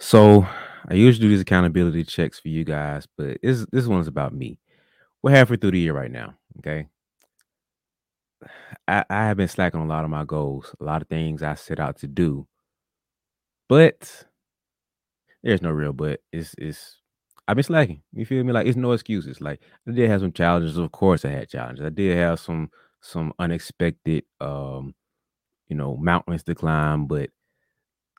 So I usually do these accountability checks for you guys, but this this one's about me. We're halfway through the year right now. Okay. I, I have been slacking a lot of my goals, a lot of things I set out to do, but there's no real but. It's it's I've been slacking. You feel me? Like it's no excuses. Like I did have some challenges. Of course, I had challenges. I did have some some unexpected um, you know, mountains to climb, but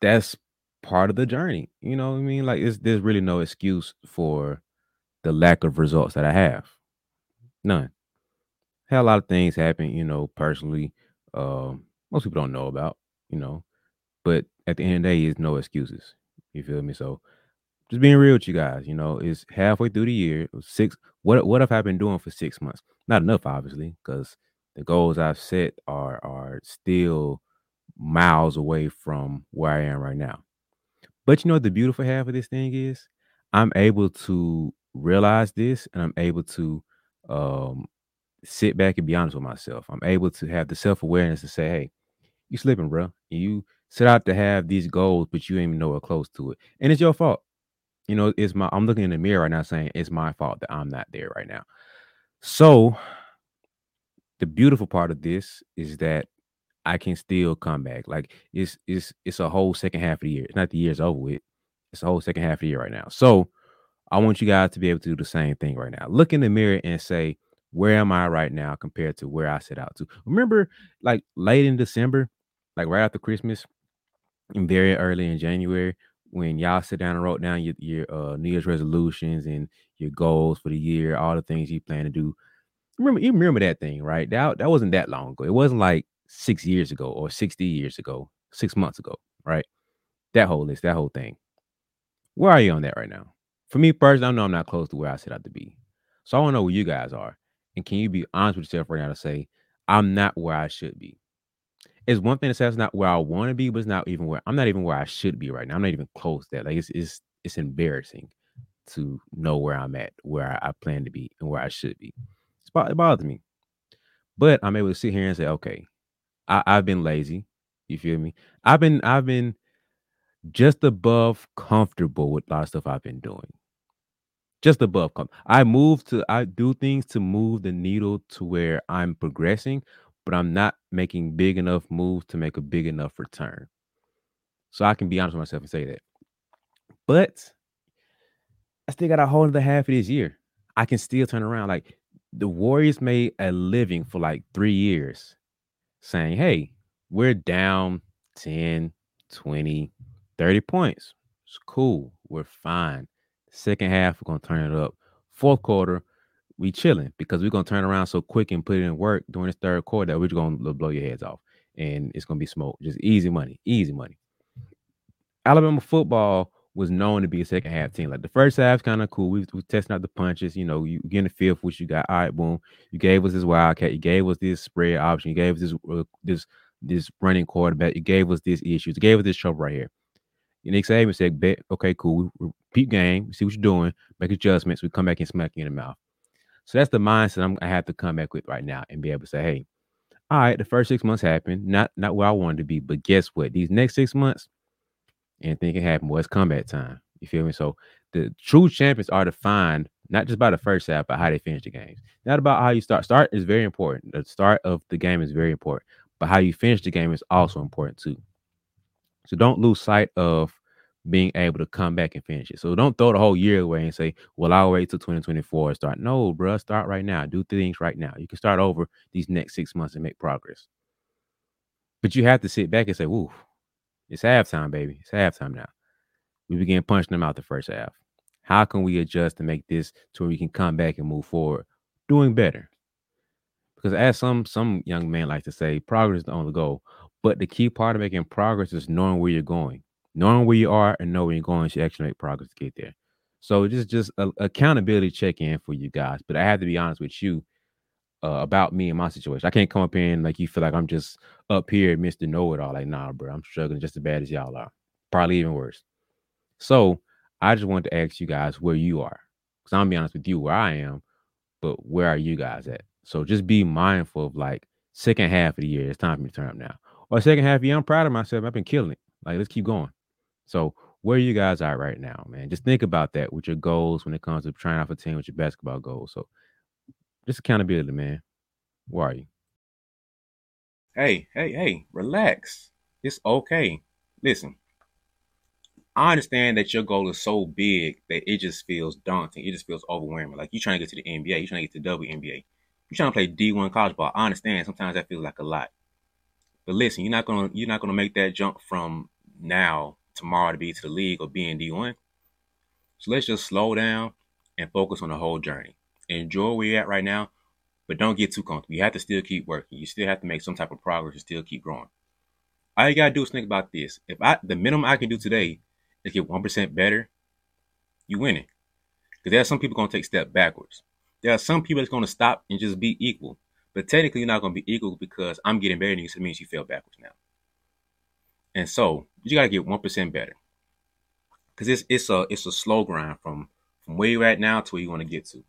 that's part of the journey. You know what I mean? Like there's really no excuse for the lack of results that I have. None. Had a lot of things happen, you know, personally. Um, most people don't know about, you know, but at the end of the day, it's no excuses. You feel me? So just being real with you guys, you know, it's halfway through the year. Six what what have I been doing for six months? Not enough, obviously, because the goals I've set are are still miles away from where I am right now. But you know what the beautiful half of this thing is? I'm able to realize this and I'm able to um sit back and be honest with myself. I'm able to have the self-awareness to say, hey, you slipping, bro. You set out to have these goals, but you ain't even nowhere close to it. And it's your fault. You know, it's my I'm looking in the mirror right now saying it's my fault that I'm not there right now. So the beautiful part of this is that I can still come back. Like it's it's it's a whole second half of the year. It's not the year's over with. It's a whole second half of the year right now. So I want you guys to be able to do the same thing right now. Look in the mirror and say, where am I right now compared to where I set out to? Remember, like late in December, like right after Christmas, and very early in January, when y'all sit down and wrote down your, your uh, New Year's resolutions and your goals for the year, all the things you plan to do. Remember, you remember that thing, right? That that wasn't that long ago. It wasn't like six years ago or 60 years ago, six months ago, right? That whole list, that whole thing. Where are you on that right now? For me personally, I know I'm not close to where I set out to be. So I want to know where you guys are. And can you be honest with yourself right now to say, I'm not where I should be? It's one thing to say it's not where I want to be, but it's not even where I'm not even where I should be right now. I'm not even close to that. Like it's it's it's embarrassing to know where I'm at, where I, I plan to be, and where I should be. It's, it bothers me. But I'm able to sit here and say, okay, I, I've been lazy. You feel me? I've been I've been just above comfortable with a lot of stuff I've been doing. Just above com I move to I do things to move the needle to where I'm progressing, but I'm not making big enough moves to make a big enough return. So I can be honest with myself and say that. But I still got a whole other half of this year. I can still turn around. Like the Warriors made a living for like three years saying, hey, we're down 10, 20, 30 points. It's cool. We're fine. Second half, we're gonna turn it up. Fourth quarter, we chilling because we're gonna turn around so quick and put it in work during this third quarter that we're gonna blow your heads off. And it's gonna be smoke. Just easy money, easy money. Alabama football was known to be a second half team. Like the first half's kind of cool. We was testing out the punches. You know, you getting the feel for what you got. All right, boom. You gave us this wildcat. You gave us this spread option. You gave us this uh, this this running quarterback. You gave us this issues. You gave us this trouble right here. And Nick Saban said, Bet, okay, cool. We repeat game, see what you're doing, make adjustments. We come back and smack you in the mouth. So that's the mindset I'm, I have to come back with right now and be able to say, hey, all right, the first six months happened, not not where I wanted to be, but guess what? These next six months, anything can happen. Well, it's combat time. You feel me? So the true champions are defined not just by the first half, but how they finish the games. Not about how you start. Start is very important. The start of the game is very important, but how you finish the game is also important too. So don't lose sight of being able to come back and finish it. So don't throw the whole year away and say, "Well, I'll wait till 2024 start." No, bro, start right now. Do things right now. You can start over these next six months and make progress. But you have to sit back and say, "Woo, it's halftime, baby. It's halftime now." We begin punching them out the first half. How can we adjust to make this to where we can come back and move forward, doing better? Because as some some young men like to say, progress is the only goal. But the key part of making progress is knowing where you're going knowing where you are and know where you're going to actually make progress to get there. So just just a, accountability check in for you guys. But I have to be honest with you uh, about me and my situation. I can't come up here and like you feel like I'm just up here, Mister Know It All. Like nah, bro, I'm struggling just as bad as y'all are, probably even worse. So I just want to ask you guys where you are, because I'm be honest with you where I am, but where are you guys at? So just be mindful of like second half of the year. It's time for me to turn up now. Or second half year, I'm proud of myself. I've been killing it. Like let's keep going. So where you guys are right now, man. Just think about that with your goals when it comes to trying out for team with your basketball goals. So just accountability, man. Where are you? Hey, hey, hey, relax. It's okay. Listen, I understand that your goal is so big that it just feels daunting. It just feels overwhelming. Like you're trying to get to the NBA, you're trying to get to WNBA. You're trying to play D1 college ball. I understand sometimes that feels like a lot. But listen, you're not gonna you're not gonna make that jump from now tomorrow to be to the league or be in D1. So let's just slow down and focus on the whole journey. Enjoy where you're at right now, but don't get too comfortable. You have to still keep working. You still have to make some type of progress and still keep growing. All you gotta do is think about this. If I the minimum I can do today is get one percent better, you winning. Because there are some people gonna take step backwards. There are some people that's gonna stop and just be equal. But technically, you're not gonna be equal because I'm getting better than you, so it means you fell backwards now. And so you gotta get one percent better. Cause it's it's a it's a slow grind from from where you're at now to where you want to get to.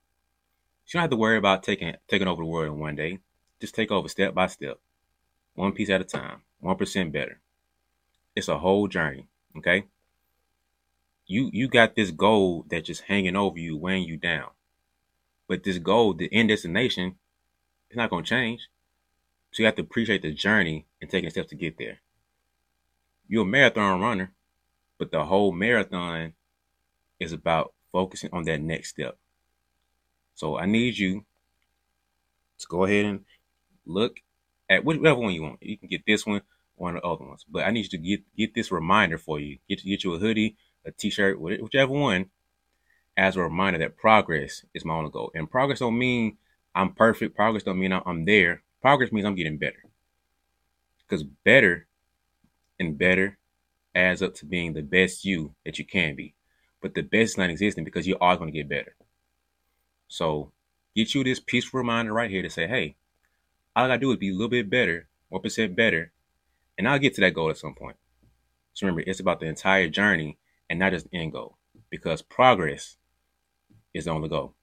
You don't have to worry about taking taking over the world in one day. Just take over step by step, one piece at a time, one percent better. It's a whole journey. Okay. You you got this goal that's just hanging over you, weighing you down. But this goal, the end destination, it's not gonna change. So you have to appreciate the journey and taking steps to get there you're a marathon runner, but the whole marathon is about focusing on that next step. So I need you to go ahead and look at whichever one you want. You can get this one, one of the other ones. But I need you to get get this reminder for you. Get get you a hoodie, a t-shirt, whichever one, as a reminder that progress is my only goal. And progress don't mean I'm perfect. Progress don't mean I'm there. Progress means I'm getting better. Because better and better adds up to being the best you that you can be. But the best is not existing because you're always going to get better. So get you this peaceful reminder right here to say, hey, all I gotta do is be a little bit better, 1% better, and I'll get to that goal at some point. So remember, it's about the entire journey and not just the end goal because progress is the only goal.